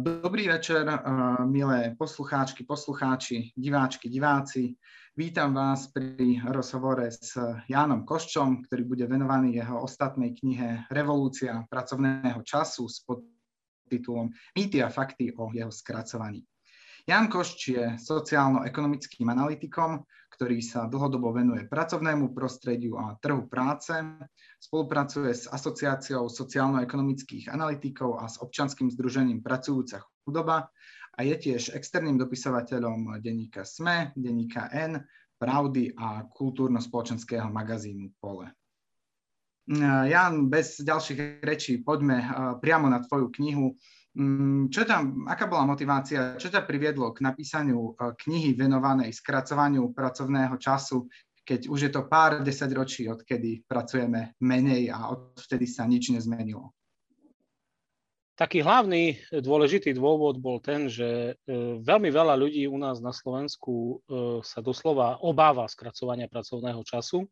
Dobrý večer, milé poslucháčky, poslucháči, diváčky, diváci. Vítam vás pri rozhovore s Jánom Koščom, ktorý bude venovaný jeho ostatnej knihe Revolúcia pracovného času s podtitulom Mýty a fakty o jeho skracovaní. Jan Košč je sociálno-ekonomickým analytikom, ktorý sa dlhodobo venuje pracovnému prostrediu a trhu práce, spolupracuje s Asociáciou sociálno-ekonomických analytikov a s občanským združením Pracujúca chudoba a je tiež externým dopisovateľom denníka SME, denníka N, Pravdy a kultúrno-spoločenského magazínu Pole. Jan, bez ďalších rečí poďme priamo na tvoju knihu čo tam, aká bola motivácia, čo ťa priviedlo k napísaniu e, knihy venovanej skracovaniu pracovného času, keď už je to pár desaťročí, odkedy pracujeme menej a odvtedy sa nič nezmenilo? Taký hlavný dôležitý dôvod bol ten, že e, veľmi veľa ľudí u nás na Slovensku e, sa doslova obáva skracovania pracovného času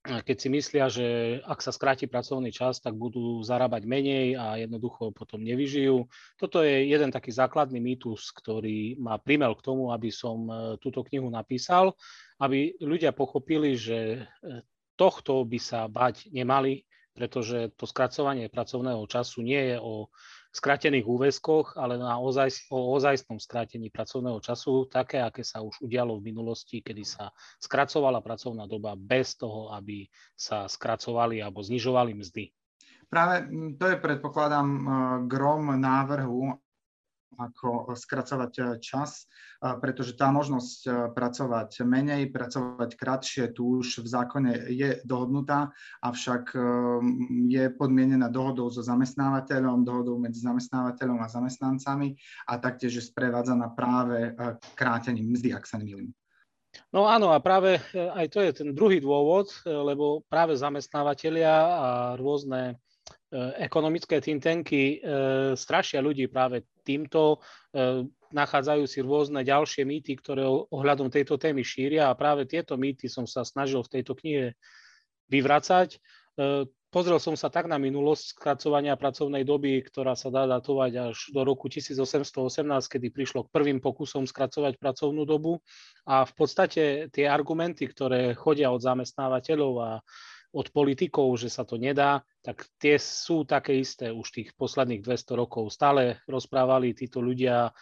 keď si myslia, že ak sa skráti pracovný čas, tak budú zarábať menej a jednoducho potom nevyžijú. Toto je jeden taký základný mýtus, ktorý ma primel k tomu, aby som e, túto knihu napísal, aby ľudia pochopili, že e, tohto by sa bať nemali, pretože to skracovanie pracovného času nie je o skrátených úväzkoch, ale na ozaj, o ozajstnom skrátení pracovného času, také, aké sa už udialo v minulosti, kedy sa skracovala pracovná doba bez toho, aby sa skracovali alebo znižovali mzdy. Práve to je, predpokladám, grom návrhu ako skracovať eh, čas, eh, pretože tá možnosť eh, pracovať menej, pracovať kratšie tu už v zákone je dohodnutá, avšak je podmienená dohodou so zamestnávateľom, dohodou medzi zamestnávateľom a zamestnancami a taktiež je sprevádzaná práve krátením mzdy, ak sa nemýlim. No áno, a práve aj to je ten druhý dôvod, lebo práve zamestnávateľia a rôzne ekonomické think tanky strašia ľudí práve týmto e, nachádzajú si rôzne ďalšie mýty, ktoré ohľadom tejto témy šíria a práve tieto mýty som sa snažil v tejto knihe vyvracať. Pozrel som sa tak na minulosť skracovania pracovnej doby, ktorá sa dá datovať až do roku 1818, kedy prišlo k prvým pokusom skracovať pracovnú dobu a v podstate tie argumenty, ktoré chodia od zamestnávateľov a od politikov, že sa to nedá, tak tie sú také isté už tých posledných 200 rokov. Stále rozprávali títo ľudia, e,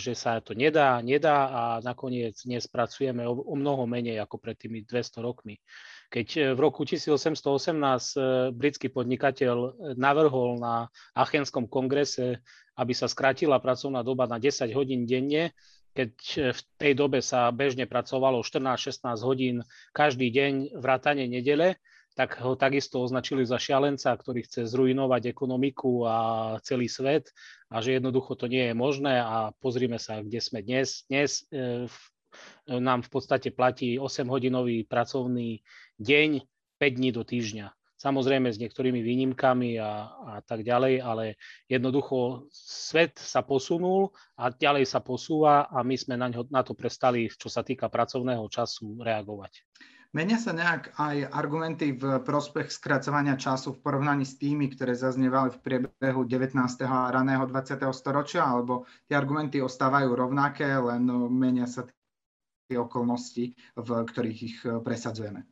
že sa to nedá, nedá a nakoniec dnes pracujeme o, o mnoho menej ako pred tými 200 rokmi. Keď e, v roku 1818 e, britský podnikateľ navrhol na Achenskom kongrese, aby sa skrátila pracovná doba na 10 hodín denne, keď v tej dobe sa bežne pracovalo 14-16 hodín každý deň vrátane nedele, tak ho takisto označili za šialenca, ktorý chce zrujnovať ekonomiku a celý svet a že jednoducho to nie je možné a pozrime sa, kde sme dnes. Dnes e, e, nám v podstate platí 8-hodinový pracovný deň, 5 dní do týždňa. Samozrejme s niektorými výnimkami a, a tak ďalej, ale jednoducho svet sa posunul a ďalej sa posúva a my sme na, ňo, na to prestali, čo sa týka pracovného času, reagovať. Menia sa nejak aj argumenty v prospech skracovania času v porovnaní s tými, ktoré zaznievali v priebehu 19. a raného 20. storočia, alebo tie argumenty ostávajú rovnaké, len menia sa tie okolnosti, v ktorých ich presadzujeme?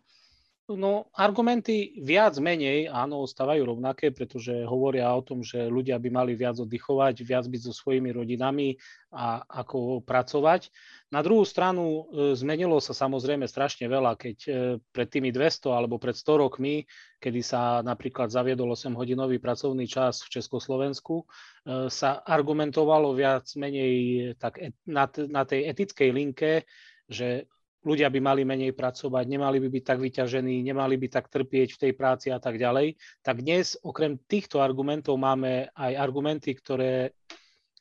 No, argumenty viac menej, áno, ostávajú rovnaké, pretože hovoria o tom, že ľudia by mali viac oddychovať, viac byť so svojimi rodinami a ako pracovať. Na druhú stranu e, zmenilo sa samozrejme strašne veľa, keď e, pred tými 200 alebo pred 100 rokmi, kedy sa napríklad zaviedol 8-hodinový pracovný čas v Československu, e, sa argumentovalo viac menej tak na, na tej etickej linke, že ľudia by mali menej pracovať, nemali by byť tak vyťažení, nemali by tak trpieť v tej práci a tak ďalej, tak dnes okrem týchto argumentov máme aj argumenty, ktoré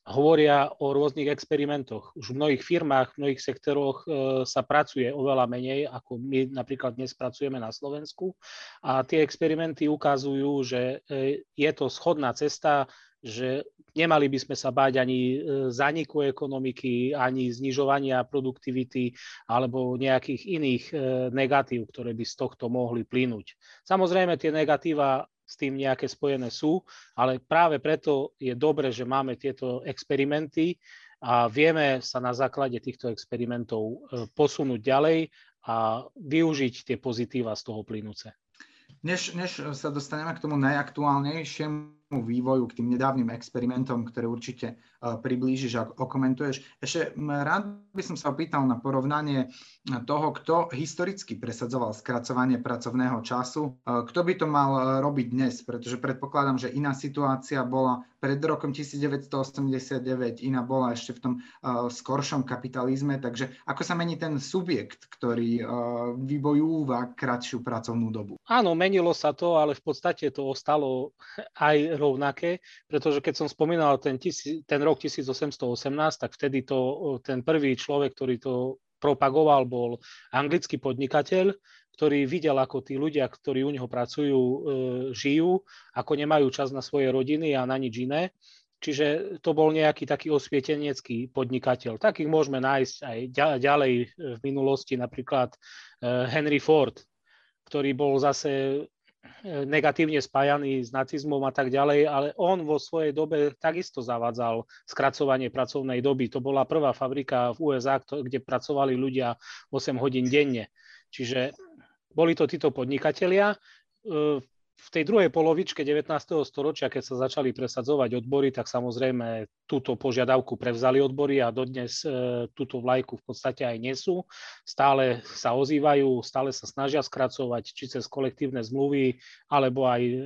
hovoria o rôznych experimentoch. Už v mnohých firmách, v mnohých sektoroch e, sa pracuje oveľa menej, ako my napríklad dnes pracujeme na Slovensku. A tie experimenty ukazujú, že e, je to schodná cesta, že nemali by sme sa báť ani e, zaniku ekonomiky, ani znižovania produktivity alebo nejakých iných e, negatív, ktoré by z tohto mohli plynúť. Samozrejme, tie negatíva s tým nejaké spojené sú, ale práve preto je dobre, že máme tieto experimenty a vieme sa na základe týchto experimentov e, posunúť ďalej a využiť tie pozitíva z toho plynúce. Než, než sa dostaneme k tomu najaktuálnejšiemu vývoju, k tým nedávnym experimentom, ktoré určite uh, priblížiš a okomentuješ. Ešte rád by som sa opýtal na porovnanie toho, kto historicky presadzoval skracovanie pracovného času. Uh, kto by to mal robiť dnes? Pretože predpokladám, že iná situácia bola pred rokom 1989, iná bola ešte v tom skoršom kapitalizme. Takže ako sa mení ten subjekt, ktorý vybojúva kratšiu pracovnú dobu? Áno, menilo sa to, ale v podstate to ostalo aj rovnaké, pretože keď som spomínal ten, ten rok 1818, tak vtedy to, ten prvý človek, ktorý to propagoval, bol anglický podnikateľ, ktorý videl, ako tí ľudia, ktorí u neho pracujú, e, žijú, ako nemajú čas na svoje rodiny a na nič iné. Čiže to bol nejaký taký osvietenecký podnikateľ. Takých môžeme nájsť aj ďalej v minulosti, napríklad e, Henry Ford, ktorý bol zase negatívne spájaný s nacizmom a tak ďalej, ale on vo svojej dobe takisto zavádzal skracovanie pracovnej doby. To bola prvá fabrika v USA, kde pracovali ľudia 8 hodín denne. Čiže boli to títo podnikatelia v tej druhej polovičke 19. storočia, keď sa začali presadzovať odbory, tak samozrejme túto požiadavku prevzali odbory a dodnes e, túto vlajku v podstate aj nesú. Stále sa ozývajú, stále sa snažia skracovať, či cez kolektívne zmluvy, alebo aj e,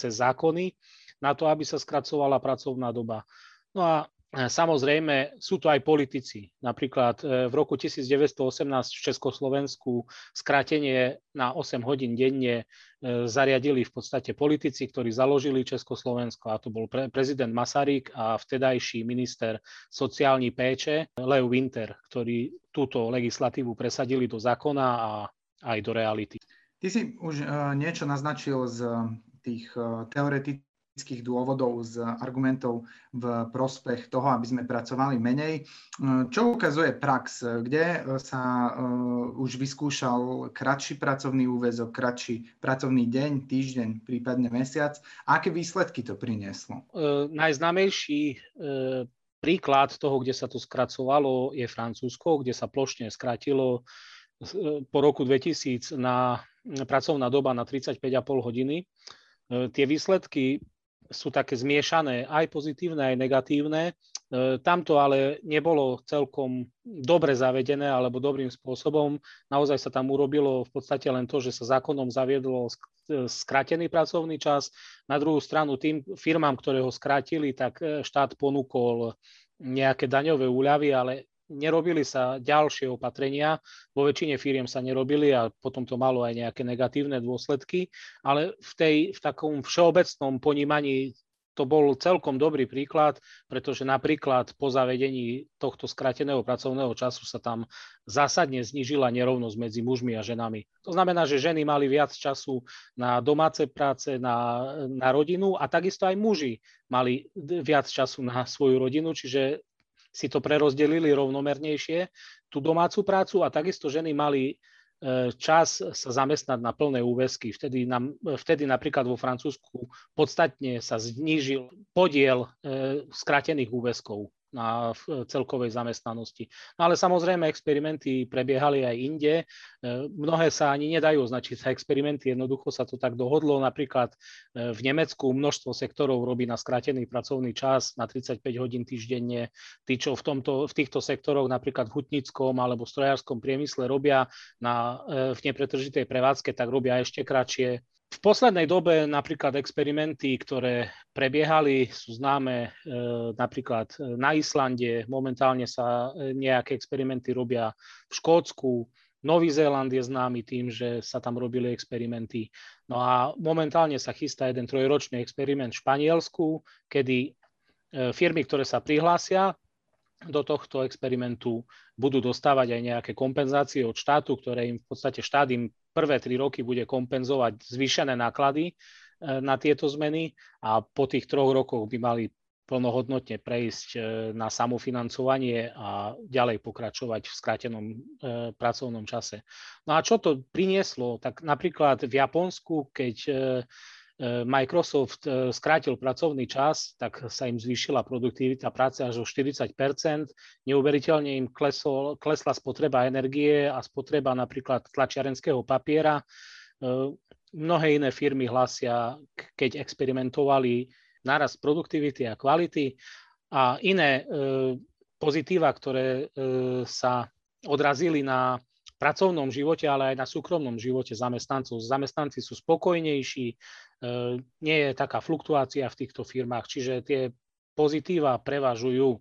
cez zákony, na to, aby sa skracovala pracovná doba. No a samozrejme, sú to aj politici. Napríklad e, v roku 1918 v Československu skrátenie na 8 hodín denne e, zariadili v podstate politici, ktorí založili Československo a to bol pre, prezident Masaryk a vtedajší minister sociálnej péče Leo Winter, ktorí túto legislatívu presadili do zákona a aj do reality. Ty si už niečo naznačil z tých teoretických politických dôvodov, z argumentov v prospech toho, aby sme pracovali menej. Čo ukazuje prax? Kde sa uh, už vyskúšal kratší pracovný úvezok, kratší pracovný deň, týždeň, prípadne mesiac? Aké výsledky to prinieslo? Uh, najznámejší uh, príklad toho, kde sa to skracovalo, je Francúzsko, kde sa plošne skratilo po roku 2000 na pracovná doba na 35,5 hodiny. Tie výsledky sú také zmiešané, aj pozitívne, aj negatívne. E, tam to ale nebolo celkom dobre zavedené alebo dobrým spôsobom. Naozaj sa tam urobilo v podstate len to, že sa zákonom zaviedlo skrátený pracovný čas. Na druhú stranu tým firmám, ktoré ho skrátili, tak e, štát ponúkol nejaké daňové úľavy, ale nerobili sa ďalšie opatrenia, vo väčšine firiem sa nerobili a potom to malo aj nejaké negatívne dôsledky, ale v, tej, v takom všeobecnom ponímaní to bol celkom dobrý príklad, pretože napríklad po zavedení tohto skrateného pracovného času sa tam zásadne znižila nerovnosť medzi mužmi a ženami. To znamená, že ženy mali viac času na domáce práce, na, na rodinu a takisto aj muži mali viac času na svoju rodinu, čiže si to prerozdelili rovnomernejšie, tú domácu prácu a takisto ženy mali e, čas sa zamestnať na plné úväzky. Vtedy, nám, vtedy napríklad vo Francúzsku podstatne sa znížil podiel e, skrátených úväzkov na celkovej zamestnanosti. No ale samozrejme experimenty prebiehali aj inde. E, mnohé sa ani nedajú označiť za experimenty, jednoducho sa to tak dohodlo. Napríklad e, v Nemecku množstvo sektorov robí na skrátený pracovný čas na 35 hodín týždenne. Tí, čo v, tomto, v týchto sektoroch, napríklad v hutnickom alebo strojárskom priemysle robia na, e, v nepretržitej prevádzke, tak robia ešte kratšie. V poslednej dobe napríklad experimenty, ktoré prebiehali, sú známe e, napríklad na Islande, momentálne sa e, nejaké experimenty robia v Škótsku, Nový Zéland je známy tým, že sa tam robili experimenty. No a momentálne sa chystá jeden trojročný experiment v Španielsku, kedy e, firmy, ktoré sa prihlásia do tohto experimentu, budú dostávať aj nejaké kompenzácie od štátu, ktoré im v podstate štát im prvé tri roky bude kompenzovať zvýšené náklady e, na tieto zmeny a po tých troch rokoch by mali plnohodnotne prejsť e, na samofinancovanie a ďalej pokračovať v skrátenom e, pracovnom čase. No a čo to prinieslo? Tak napríklad v Japonsku, keď Microsoft skrátil pracovný čas, tak sa im zvýšila produktivita práce až o 40% Neuveriteľne im klesol, klesla spotreba energie a spotreba napríklad tlačiarenského papiera. Mnohé iné firmy hlasia, keď experimentovali nárast produktivity a kvality a iné pozitíva, ktoré sa odrazili na pracovnom živote, ale aj na súkromnom živote zamestnancov. Zamestnanci sú spokojnejší, e, nie je taká fluktuácia v týchto firmách, čiže tie pozitíva prevažujú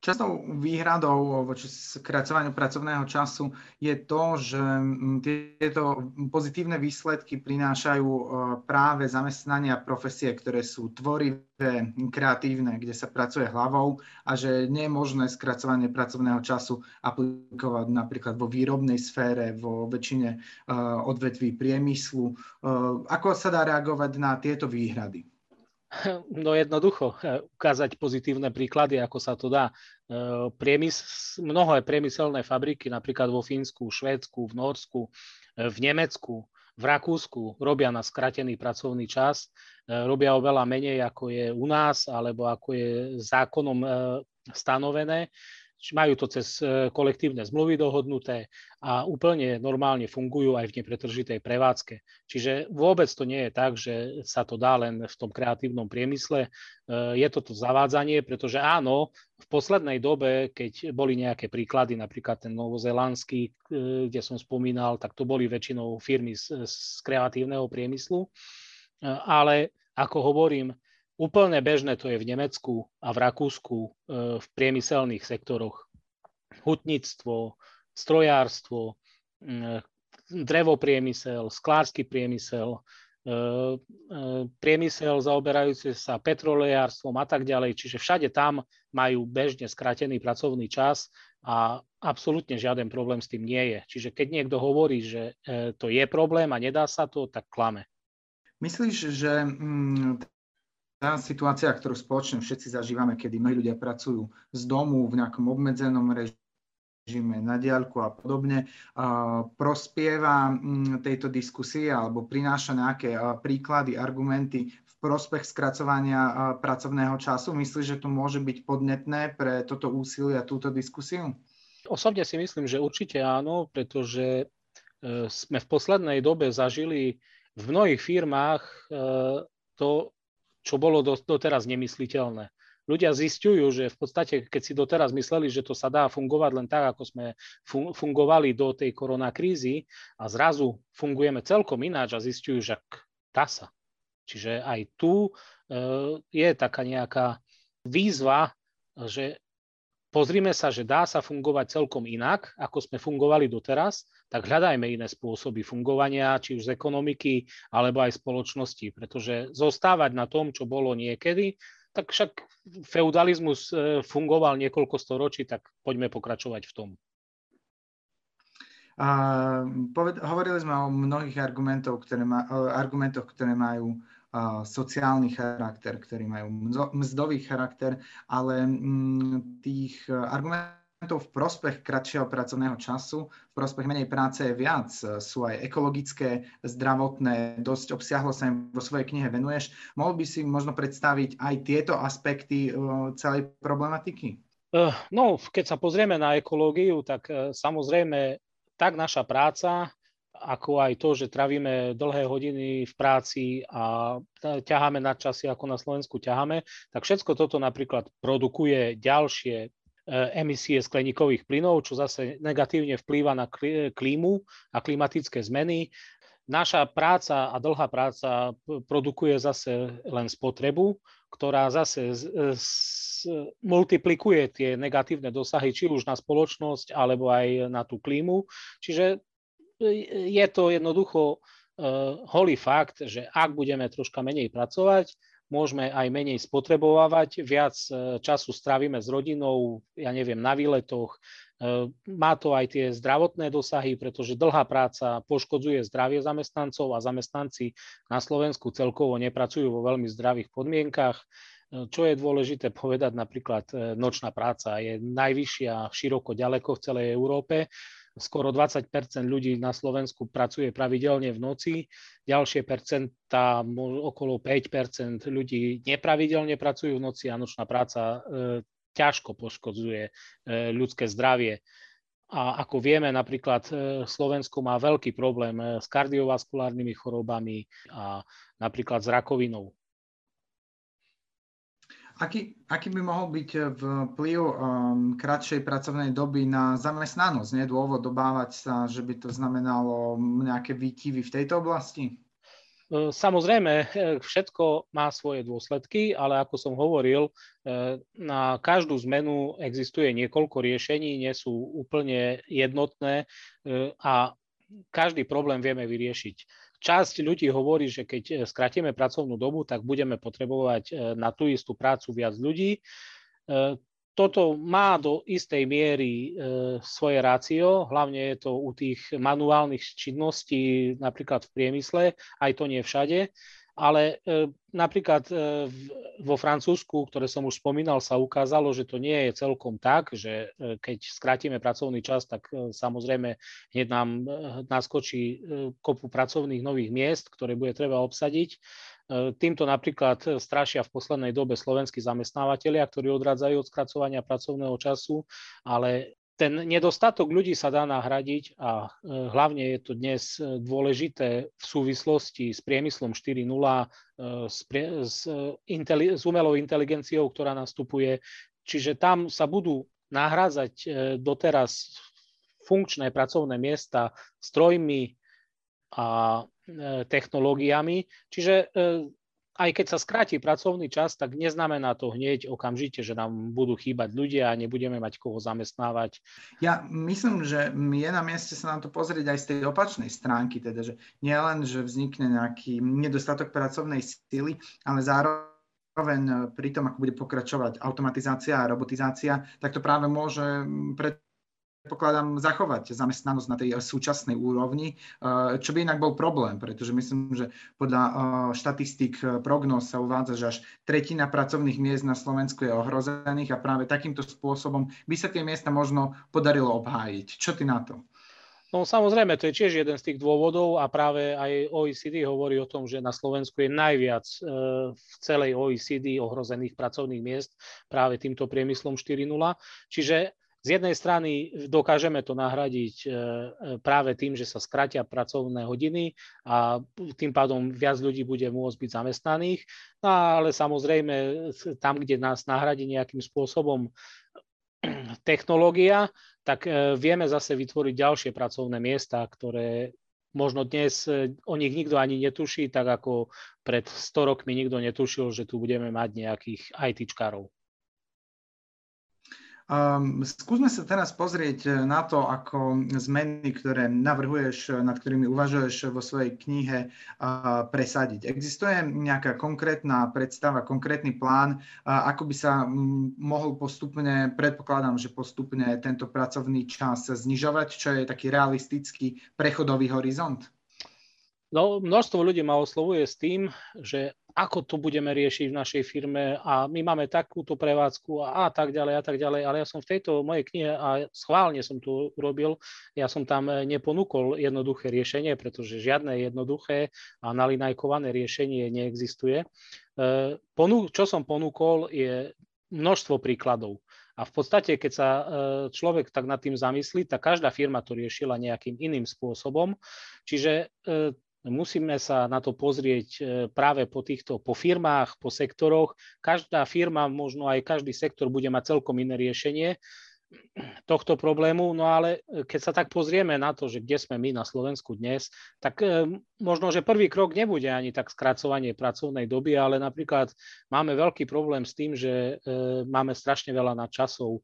Častou výhradou voči skracovaniu pracovného času je to, že mm, tieto pozitívne výsledky prinášajú e, práve zamestnania profesie, ktoré sú tvorivé, kreatívne, kde sa pracuje hlavou a že nie je možné skracovanie pracovného času aplikovať napríklad vo výrobnej sfére, vo väčšine e, odvetví priemyslu. E, ako sa dá reagovať na tieto výhrady? No jednoducho, eh, ukázať pozitívne príklady, ako sa to dá. Eh, priemys, mnohé priemyselné fabriky, napríklad vo Fínsku, Švédsku, v Norsku, eh, v Nemecku, v Rakúsku robia na skratený pracovný čas, robia oveľa menej, ako je u nás, alebo ako je zákonom stanovené majú to cez e, kolektívne zmluvy dohodnuté a úplne normálne fungujú aj v nepretržitej prevádzke. Čiže vôbec to nie je tak, že sa to dá len v tom kreatívnom priemysle. E, je toto zavádzanie, pretože áno, v poslednej dobe, keď boli nejaké príklady, napríklad ten novozelandský, e, kde som spomínal, tak to boli väčšinou firmy z, z kreatívneho priemyslu. Ale ako hovorím, Úplne bežné to je v Nemecku a v Rakúsku e, v priemyselných sektoroch. Hutníctvo, strojárstvo, drevopriemysel, sklársky priemysel, e, e, priemysel zaoberajúci sa petrolejárstvom a tak ďalej. Čiže všade tam majú bežne skratený pracovný čas a absolútne žiaden problém s tým nie je. Čiže keď niekto hovorí, že to je problém a nedá sa to, tak klame. Myslíš, že tá situácia, ktorú spoločne všetci zažívame, kedy mnohí ľudia pracujú z domu v nejakom obmedzenom režime na diaľku a podobne, prospieva mm, tejto diskusie alebo prináša nejaké príklady, argumenty v prospech skracovania pracovného času? Myslíš, že to môže byť podnetné pre toto úsilie a túto diskusiu? Osobne si myslím, že určite áno, pretože e, sme v poslednej dobe zažili v mnohých firmách e, to, čo bolo doteraz nemysliteľné. Ľudia zistujú, že v podstate, keď si doteraz mysleli, že to sa dá fungovať len tak, ako sme fungovali do tej koronakrízy a zrazu fungujeme celkom ináč a zistujú, že dá sa. Čiže aj tu e, je taká nejaká výzva, že pozrime sa, že dá sa fungovať celkom inak, ako sme fungovali doteraz, tak hľadajme iné spôsoby fungovania, či už z ekonomiky, alebo aj spoločnosti, pretože zostávať na tom, čo bolo niekedy, tak však feudalizmus e, fungoval niekoľko storočí, tak poďme pokračovať v tom. A, poved, hovorili sme o mnohých argumentov, ktoré ma, argumentoch, ktoré majú sociálny charakter, ktorí majú mzdový charakter, ale mm, tých e, argumentov v prospech kratšieho pracovného času, v prospech menej práce je viac. Sú aj ekologické, zdravotné, dosť obsiahlo sa im vo svojej knihe venuješ. Mohol by si možno predstaviť aj tieto aspekty e, celej problematiky? E, no, keď sa pozrieme na ekológiu, tak samozrejme tak naša práca, ako aj to, že travíme dlhé hodiny v práci a ťaháme na časy, ako na Slovensku ťaháme, tak všetko toto napríklad produkuje ďalšie e, emisie skleníkových plynov, čo zase negatívne vplýva na klímu a klimatické zmeny. Naša práca a dlhá práca produkuje zase len spotrebu, ktorá zase z, multiplikuje tie negatívne dosahy, či už na spoločnosť, alebo aj na tú klímu. Čiže je to jednoducho uh, holý fakt, že ak budeme troška menej pracovať, môžeme aj menej spotrebovávať, viac uh, času strávime s rodinou, ja neviem, na výletoch. Uh, má to aj tie zdravotné dosahy, pretože dlhá práca poškodzuje zdravie zamestnancov a zamestnanci na Slovensku celkovo nepracujú vo veľmi zdravých podmienkach. Čo je dôležité povedať, napríklad nočná práca je najvyššia široko ďaleko v celej Európe skoro 20% ľudí na Slovensku pracuje pravidelne v noci, ďalšie percenta, okolo 5% ľudí nepravidelne pracujú v noci a nočná práca e, ťažko poškodzuje e, ľudské zdravie. A ako vieme, napríklad e, Slovensko má veľký problém s kardiovaskulárnymi chorobami a napríklad s rakovinou. Aký, aký by mohol byť vplyv um, kratšej pracovnej doby na zamestnanosť? Nie je dôvod dobávať sa, že by to znamenalo nejaké výkyvy v tejto oblasti? E, samozrejme, všetko má svoje dôsledky, ale ako som hovoril, na každú zmenu existuje niekoľko riešení, nie sú úplne jednotné a každý problém vieme vyriešiť. Časť ľudí hovorí, že keď skratíme pracovnú dobu, tak budeme potrebovať na tú istú prácu viac ľudí. Toto má do istej miery e, svoje rácio, hlavne je to u tých manuálnych činností, napríklad v priemysle, aj to nie všade, ale e, napríklad e, vo Francúzsku, ktoré som už spomínal, sa ukázalo, že to nie je celkom tak, že e, keď skrátime pracovný čas, tak samozrejme hneď nám naskočí kopu pracovných nových miest, ktoré bude treba obsadiť. Týmto napríklad strašia v poslednej dobe slovenskí zamestnávateľia, ktorí odrádzajú od skracovania pracovného času, ale ten nedostatok ľudí sa dá nahradiť a e, hlavne je to dnes dôležité v súvislosti s priemyslom 4.0, e, s, s, s umelou inteligenciou, ktorá nastupuje. Čiže tam sa budú nahrádzať doteraz funkčné pracovné miesta strojmi a E, technológiami. Čiže e, aj keď sa skráti pracovný čas, tak neznamená to hneď okamžite, že nám budú chýbať ľudia a nebudeme mať koho zamestnávať. Ja myslím, že je na mieste sa nám to pozrieť aj z tej opačnej stránky, teda, že nie len, že vznikne nejaký nedostatok pracovnej sily, ale zároveň pri tom, ako bude pokračovať automatizácia a robotizácia, tak to práve môže pred predpokladám, zachovať zamestnanosť na tej súčasnej úrovni, eh, čo by inak bol problém, pretože myslím, že podľa eh, štatistík eh, prognóz sa uvádza, že až tretina pracovných miest na Slovensku je ohrozených a práve takýmto spôsobom by sa tie miesta možno podarilo obhájiť. Čo ty na to? No samozrejme, to je tiež jeden z tých dôvodov a práve aj OECD hovorí o tom, že na Slovensku je najviac v celej OECD ohrozených pracovných miest práve týmto priemyslom 4.0. Čiže z jednej strany dokážeme to nahradiť e, e, práve tým, že sa skratia pracovné hodiny a tým pádom viac ľudí bude môcť byť zamestnaných, no, ale samozrejme tam, kde nás nahradí nejakým spôsobom technológia, tak e, vieme zase vytvoriť ďalšie pracovné miesta, ktoré možno dnes o nich nikto ani netuší, tak ako pred 100 rokmi nikto netušil, že tu budeme mať nejakých ITčkárov. Um, skúsme sa teraz pozrieť eh, na to, ako zmeny, ktoré navrhuješ, eh, nad ktorými uvažuješ vo svojej knihe, uh, presadiť. Existuje nejaká konkrétna predstava, konkrétny plán, uh, ako by sa um, mohol postupne, predpokladám, že postupne tento pracovný čas znižovať, čo je taký realistický prechodový horizont? No, množstvo ľudí ma oslovuje s tým, že ako to budeme riešiť v našej firme a my máme takúto prevádzku a, a tak ďalej a tak ďalej, ale ja som v tejto mojej knihe a schválne som to urobil, ja som tam neponúkol jednoduché riešenie, pretože žiadne jednoduché a nalinajkované riešenie neexistuje. E, čo som ponúkol je množstvo príkladov. A v podstate, keď sa e, človek tak nad tým zamyslí, tak každá firma to riešila nejakým iným spôsobom. Čiže musíme sa na to pozrieť e, práve po týchto, po firmách, po sektoroch. Každá firma, možno aj každý sektor bude mať celkom iné riešenie tohto problému. No ale e, keď sa tak pozrieme na to, že kde sme my na Slovensku dnes, tak e, možno, že prvý krok nebude ani tak skracovanie pracovnej doby, ale napríklad máme veľký problém s tým, že máme strašne veľa nadčasov,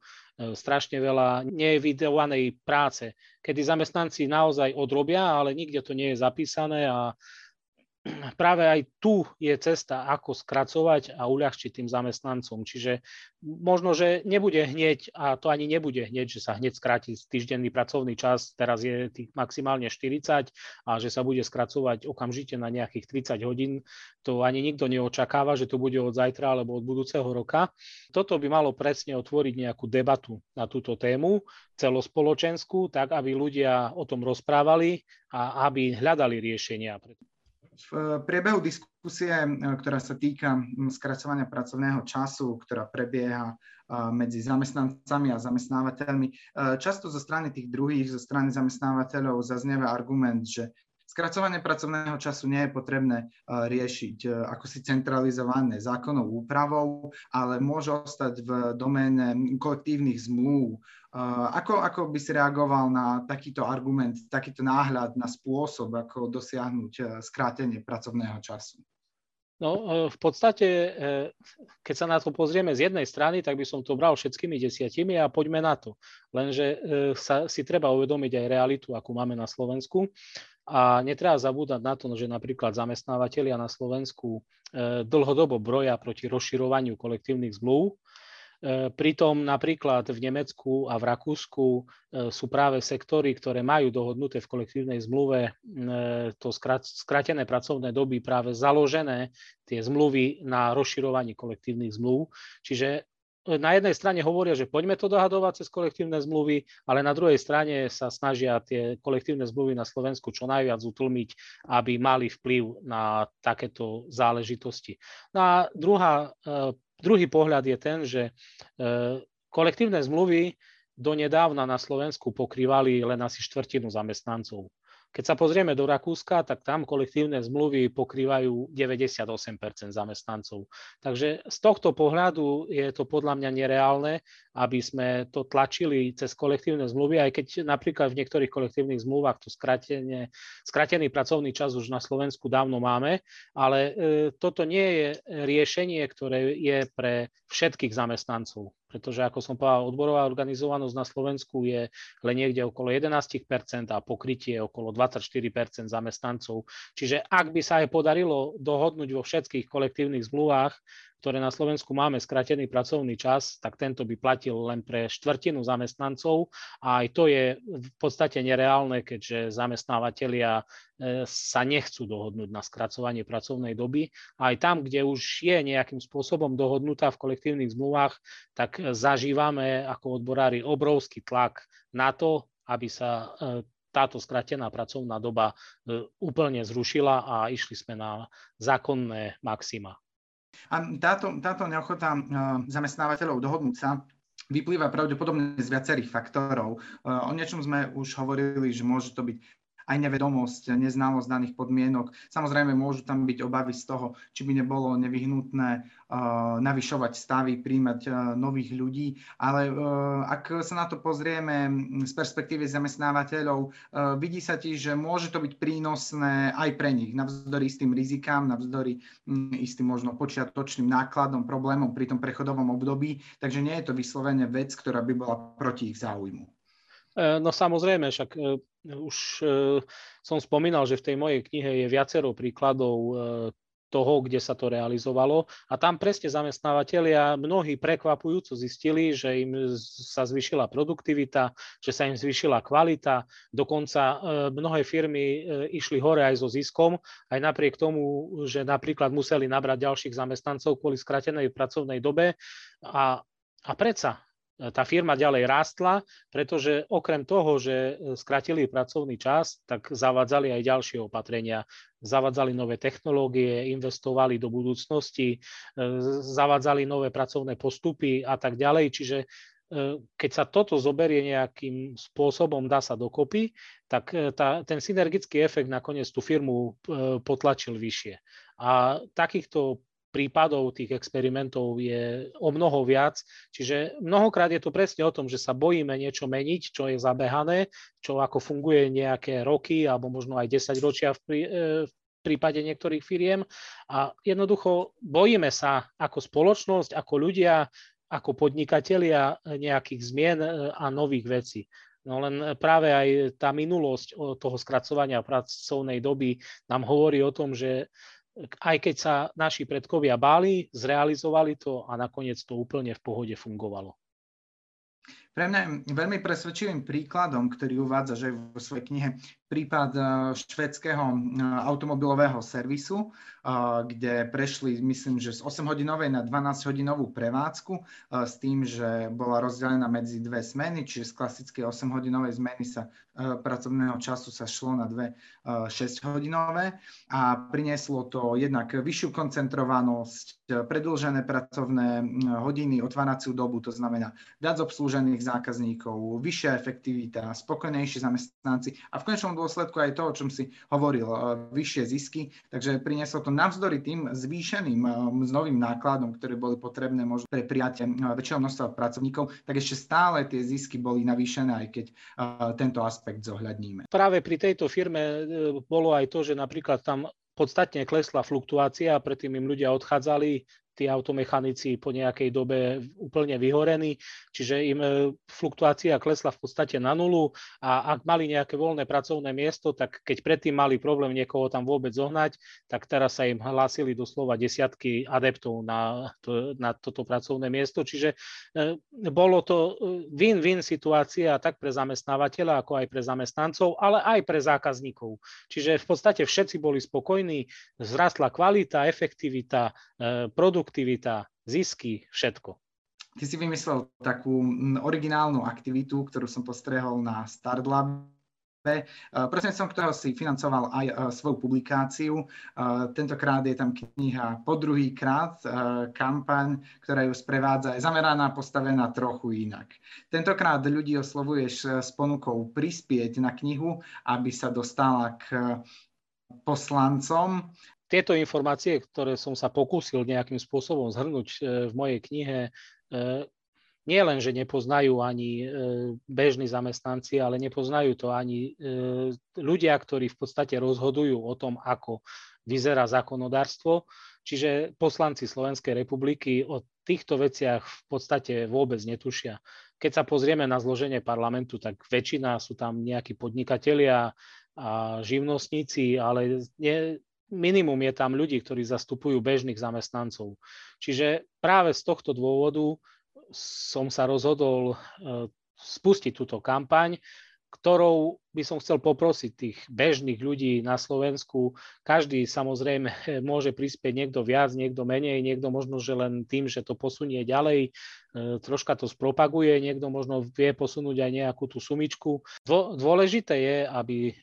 strašne veľa nevidovanej práce, kedy zamestnanci naozaj odrobia, ale nikde to nie je zapísané a práve aj tu je cesta, ako skracovať a uľahčiť tým zamestnancom. Čiže možno, že nebude hneď, a to ani nebude hneď, že sa hneď skráti týždenný pracovný čas, teraz je tých maximálne 40 a že sa bude skracovať okamžite na nejakých 30 hodín. To ani nikto neočakáva, že to bude od zajtra alebo od budúceho roka. Toto by malo presne otvoriť nejakú debatu na túto tému celospoločenskú, tak aby ľudia o tom rozprávali a aby hľadali riešenia. V priebehu diskusie, e, ktorá sa týka skracovania pracovného času, ktorá prebieha e, medzi zamestnancami a zamestnávateľmi, e, často zo strany tých druhých, zo strany zamestnávateľov zaznieva argument, že Skracovanie pracovného času nie je potrebné riešiť ako si centralizované zákonnou úpravou, ale môže ostať v doméne kolektívnych zmluv. Ako, ako by si reagoval na takýto argument, takýto náhľad na spôsob, ako dosiahnuť skrátenie pracovného času? No, v podstate, keď sa na to pozrieme z jednej strany, tak by som to bral všetkými desiatimi a poďme na to. Lenže sa, si treba uvedomiť aj realitu, akú máme na Slovensku. A netreba zabúdať na to, že napríklad zamestnávateľia na Slovensku e, dlhodobo broja proti rozširovaniu kolektívnych zmluv. E, pritom napríklad v Nemecku a v Rakúsku e, sú práve sektory, ktoré majú dohodnuté v kolektívnej zmluve to skrátené pracovné doby práve založené tie zmluvy na rozširovanie kolektívnych zmluv. Čiže na jednej strane hovoria, že poďme to dohadovať cez kolektívne zmluvy, ale na druhej strane sa snažia tie kolektívne zmluvy na Slovensku čo najviac utlmiť, aby mali vplyv na takéto záležitosti. No a druhá, e, druhý pohľad je ten, že e, kolektívne zmluvy donedávna na Slovensku pokrývali len asi štvrtinu zamestnancov. Keď sa pozrieme do Rakúska, tak tam kolektívne zmluvy pokrývajú 98% zamestnancov. Takže z tohto pohľadu je to podľa mňa nereálne, aby sme to tlačili cez kolektívne zmluvy, aj keď napríklad v niektorých kolektívnych zmluvách to skratenie, skratený pracovný čas už na Slovensku dávno máme, ale e, toto nie je riešenie, ktoré je pre všetkých zamestnancov pretože ako som povedal, odborová organizovanosť na Slovensku je len niekde okolo 11% a pokrytie okolo 24% zamestnancov. Čiže ak by sa aj podarilo dohodnúť vo všetkých kolektívnych zmluvách, ktoré na Slovensku máme skratený pracovný čas, tak tento by platil len pre štvrtinu zamestnancov a aj to je v podstate nereálne, keďže zamestnávateľia e, sa nechcú dohodnúť na skracovanie pracovnej doby. Aj tam, kde už je nejakým spôsobom dohodnutá v kolektívnych zmluvách, tak zažívame ako odborári obrovský tlak na to, aby sa e, táto skratená pracovná doba e, úplne zrušila a išli sme na zákonné maxima. A táto, táto neochota uh, zamestnávateľov dohodnúť sa vyplýva pravdepodobne z viacerých faktorov. Uh, o niečom sme už hovorili, že môže to byť aj nevedomosť, neznalosť daných podmienok. Samozrejme, môžu tam byť obavy z toho, či by nebolo nevyhnutné uh, navyšovať stavy, príjmať uh, nových ľudí, ale uh, ak sa na to pozrieme z perspektívy zamestnávateľov, vidí sa ti, že môže to byť prínosné aj pre nich, navzdory istým rizikám, navzdory um, istým možno počiatočným nákladom, problémom pri tom prechodovom období, takže nie je to vyslovene vec, ktorá by bola proti ich záujmu. No samozrejme, však už e, som spomínal, že v tej mojej knihe je viacero príkladov e, toho, kde sa to realizovalo. A tam presne zamestnávateľia mnohí prekvapujúco zistili, že im sa zvyšila produktivita, že sa im zvyšila kvalita. Dokonca e, mnohé firmy išli hore aj so ziskom, aj napriek tomu, že napríklad museli nabrať ďalších zamestnancov kvôli skratenej pracovnej dobe. A, a predsa tá firma ďalej rástla, pretože okrem toho, že skratili pracovný čas, tak zavádzali aj ďalšie opatrenia. Zavádzali nové technológie, investovali do budúcnosti, e, zavádzali nové pracovné postupy a tak ďalej. Čiže e, keď sa toto zoberie nejakým spôsobom, dá sa dokopy, tak e, tá, ten synergický efekt nakoniec tú firmu potlačil vyššie. A takýchto prípadov tých experimentov je o mnoho viac. Čiže mnohokrát je to presne o tom, že sa bojíme niečo meniť, čo je zabehané, čo ako funguje nejaké roky alebo možno aj 10 ročia v, prí, e, v prípade niektorých firiem. A jednoducho bojíme sa ako spoločnosť, ako ľudia, ako podnikatelia nejakých zmien e, a nových vecí. No len práve aj tá minulosť toho skracovania pracovnej doby nám hovorí o tom, že aj keď sa naši predkovia báli, zrealizovali to a nakoniec to úplne v pohode fungovalo. Pre mňa veľmi presvedčivým príkladom, ktorý uvádza že vo svojej knihe, prípad e, švedského e, automobilového servisu, e, kde prešli, myslím, že z 8-hodinovej na 12-hodinovú prevádzku s tým, že bola rozdelená medzi dve smeny, čiže z klasickej 8-hodinovej zmeny sa pracovného času sa šlo na dve 6-hodinové a prinieslo to jednak vyššiu koncentrovanosť, predlžené pracovné hodiny, otváraciu dobu, to znamená viac obslúžených zákazníkov, vyššia efektivita, spokojnejší zamestnanci a v konečnom dôsledku aj to, o čom si hovoril, e, vyššie zisky. Takže prinieslo to navzdory tým zvýšeným e, mzdovým nákladom, ktoré boli potrebné možno pre prijatie e, väčšieho množstva pracovníkov, tak ešte stále tie zisky boli navýšené, aj keď tento aspekt zohľadníme. Práve pri tejto firme bolo aj to, že napríklad tam podstatne klesla fluktuácia, predtým im ľudia odchádzali tí automechanici po nejakej dobe úplne vyhorení, čiže im e, fluktuácia klesla v podstate na nulu a ak mali nejaké voľné pracovné miesto, tak keď predtým mali problém niekoho tam vôbec zohnať, tak teraz sa im hlásili doslova desiatky adeptov na, to, na toto pracovné miesto, čiže e, bolo to e, win-win situácia tak pre zamestnávateľa, ako aj pre zamestnancov, ale aj pre zákazníkov. Čiže v podstate všetci boli spokojní, zrastla kvalita, efektivita, produkt produktivita, zisky, všetko. Ty si vymyslel takú originálnu aktivitu, ktorú som postrehol na Startlab, prosím som, ktorého si financoval aj e, svoju publikáciu. E, tentokrát je tam kniha po druhý krát, e, kampaň, ktorá ju sprevádza, je zameraná, postavená trochu inak. Tentokrát ľudí oslovuješ s ponukou prispieť na knihu, aby sa dostala k poslancom tieto informácie, ktoré som sa pokúsil nejakým spôsobom zhrnúť e, v mojej knihe, e, nie len, že nepoznajú ani e, bežní zamestnanci, ale nepoznajú to ani ľudia, ktorí v podstate rozhodujú o tom, ako vyzerá zákonodárstvo. Čiže poslanci Slovenskej republiky o týchto veciach v podstate vôbec netušia. Keď sa pozrieme na zloženie parlamentu, tak väčšina sú tam nejakí podnikatelia a živnostníci, ale nie, minimum je tam ľudí, ktorí zastupujú bežných zamestnancov. Čiže práve z tohto dôvodu som sa rozhodol e, spustiť túto kampaň, ktorou by som chcel poprosiť tých bežných ľudí na Slovensku. Každý samozrejme môže prispieť niekto viac, niekto menej, niekto možno, že len tým, že to posunie ďalej, e, troška to spropaguje, niekto možno vie posunúť aj nejakú tú sumičku. Dôležité je, aby e,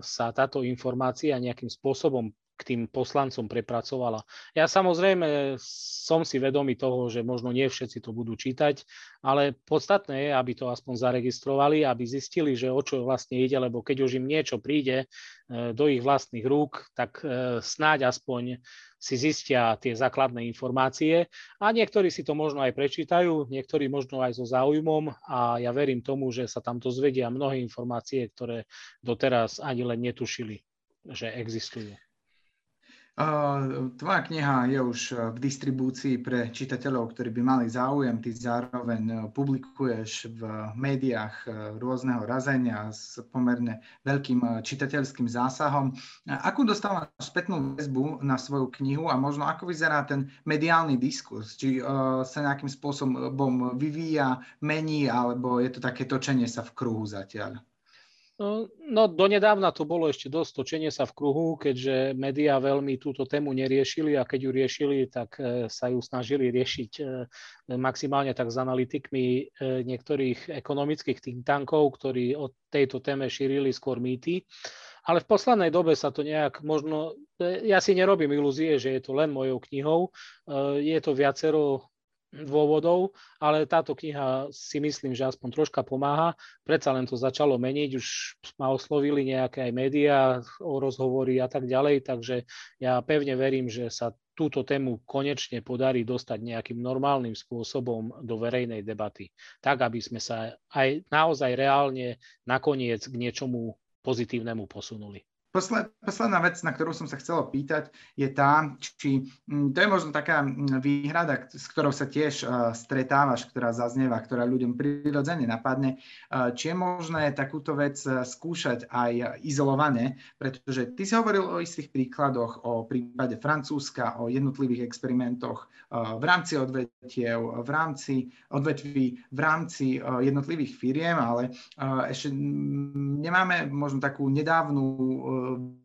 sa táto informácia nejakým spôsobom k tým poslancom prepracovala. Ja samozrejme som si vedomý toho, že možno nie všetci to budú čítať, ale podstatné je, aby to aspoň zaregistrovali, aby zistili, že o čo vlastne ide, lebo keď už im niečo príde e, do ich vlastných rúk, tak e, snáď aspoň si zistia tie základné informácie a niektorí si to možno aj prečítajú, niektorí možno aj so záujmom a ja verím tomu, že sa tam dozvedia mnohé informácie, ktoré doteraz ani len netušili, že existujú. Tvoja kniha je už v distribúcii pre čitateľov, ktorí by mali záujem. Ty zároveň e, publikuješ v médiách e, rôzneho razenia s pomerne veľkým e, čitateľským zásahom. Akú dostávaš spätnú väzbu na svoju knihu a možno ako vyzerá ten mediálny diskurs? Či sa nejakým spôsobom vyvíja, mení, alebo je to také točenie sa v kruhu zatiaľ? No, no, donedávna to bolo ešte dosť točenie sa v kruhu, keďže médiá veľmi túto tému neriešili a keď ju riešili, tak e, sa ju snažili riešiť e, maximálne tak s analytikmi e, niektorých ekonomických think tankov, ktorí o tejto téme šírili skôr mýty. Ale v poslednej dobe sa to nejak možno, ja si nerobím ilúzie, že je to len mojou knihou, je to viacero dôvodov, ale táto kniha si myslím, že aspoň troška pomáha. Predsa len to začalo meniť, už ma oslovili nejaké aj médiá o rozhovory a tak ďalej, takže ja pevne verím, že sa túto tému konečne podarí dostať nejakým normálnym spôsobom do verejnej debaty, tak aby sme sa aj naozaj reálne nakoniec k niečomu pozitívnemu posunuli. Posledná vec, na ktorú som sa chcel opýtať, je tá, či mm, to je možno taká mm, výhrada, s ktorou sa tiež stretávaš, ktorá zaznieva, ktorá ľuďom prirodzene napadne, či je možné takúto vec skúšať aj izolovane, pretože ty si hovoril o istých príkladoch, o prípade Francúzska, o jednotlivých experimentoch v rámci odvetiev, v rámci odvetví, v rámci jednotlivých firiem, ale ešte nemáme možno takú nedávnu uh,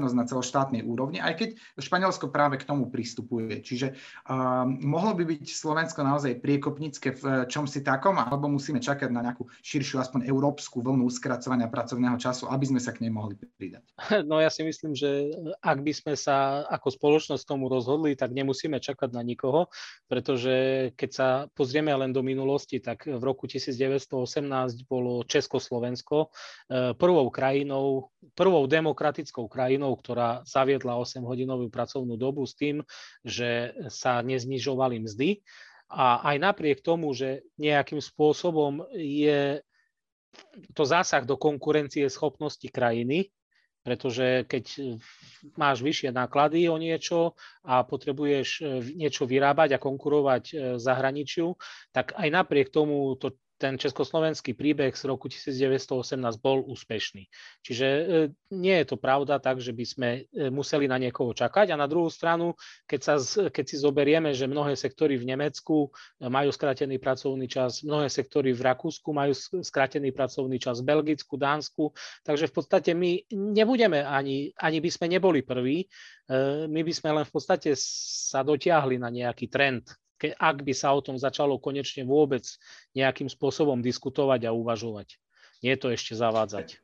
na celoštátnej úrovni, aj keď Španielsko práve k tomu pristupuje. Čiže uh, mohlo by byť Slovensko naozaj priekopnícke v čom si takom, alebo musíme čakať na nejakú širšiu, aspoň európsku vlnu skracovania pracovného času, aby sme sa k nej mohli pridať? No ja si myslím, že ak by sme sa ako spoločnosť tomu rozhodli, tak nemusíme čakať na nikoho, pretože keď sa pozrieme len do minulosti, tak v roku 1918 bolo Československo eh, prvou krajinou, prvou demokratickou krajinou, krajinou, ktorá zaviedla 8-hodinovú pracovnú dobu s tým, že sa neznižovali mzdy. A aj napriek tomu, že nejakým spôsobom je to zásah do konkurencie schopnosti krajiny, pretože keď máš vyššie náklady o niečo a potrebuješ niečo vyrábať a konkurovať zahraničiu, tak aj napriek tomu to ten československý príbeh z roku 1918 bol úspešný. Čiže e, nie je to pravda tak, že by sme e, museli na niekoho čakať. A na druhú stranu, keď, sa, keď si zoberieme, že mnohé sektory v Nemecku e, majú skratený pracovný čas, mnohé sektory v Rakúsku majú skratený pracovný čas, v Belgicku, Dánsku, takže v podstate my nebudeme ani, ani by sme neboli prví, my by sme len v podstate sa dotiahli na nejaký trend, ke, ak by sa o tom začalo konečne vôbec nejakým spôsobom diskutovať a uvažovať. Nie to ešte zavádzať.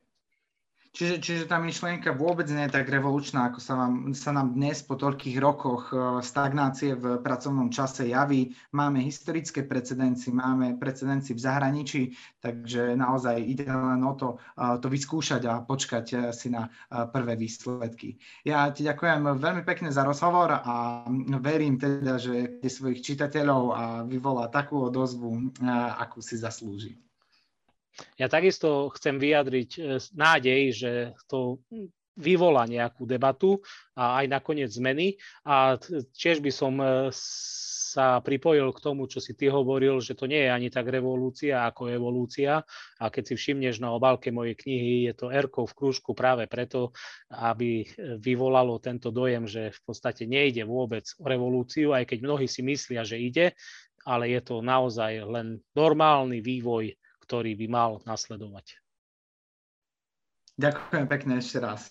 Čiže, čiže tá myšlienka vôbec nie je tak revolučná, ako sa, vám, sa nám dnes po toľkých rokoch e, stagnácie v pracovnom čase javí. Máme historické precedenci, máme precedenci v zahraničí, takže naozaj ide len o to, e, to vyskúšať a počkať e, si na prvé výsledky. Ja ti ďakujem veľmi pekne za rozhovor a verím teda, že svojich čitateľov a vyvolá takú odozvu, akú si zaslúži. Ja takisto chcem vyjadriť e, nádej, že to vyvolá nejakú debatu a aj nakoniec zmeny. A tiež by som e, sa pripojil k tomu, čo si ty hovoril, že to nie je ani tak revolúcia ako evolúcia. A keď si všimneš na obálke mojej knihy, je to r v krúžku práve preto, aby vyvolalo tento dojem, že v podstate nejde vôbec o revolúciu, aj keď mnohí si myslia, že ide, ale je to naozaj len normálny vývoj ktorý by mal nasledovať. Ďakujem pekne ešte raz.